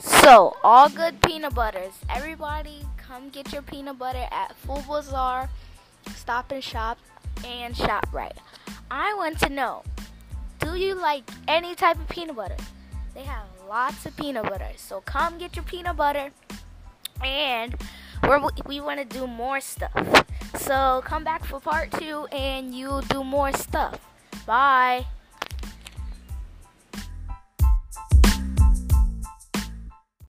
So, all good peanut butters. Everybody, come get your peanut butter at Food Bazaar, Stop and Shop, and ShopRite. I want to know do you like any type of peanut butter? They have lots of peanut butter. So, come get your peanut butter. And we're, we want to do more stuff. So, come back for part two and you'll do more stuff. Bye.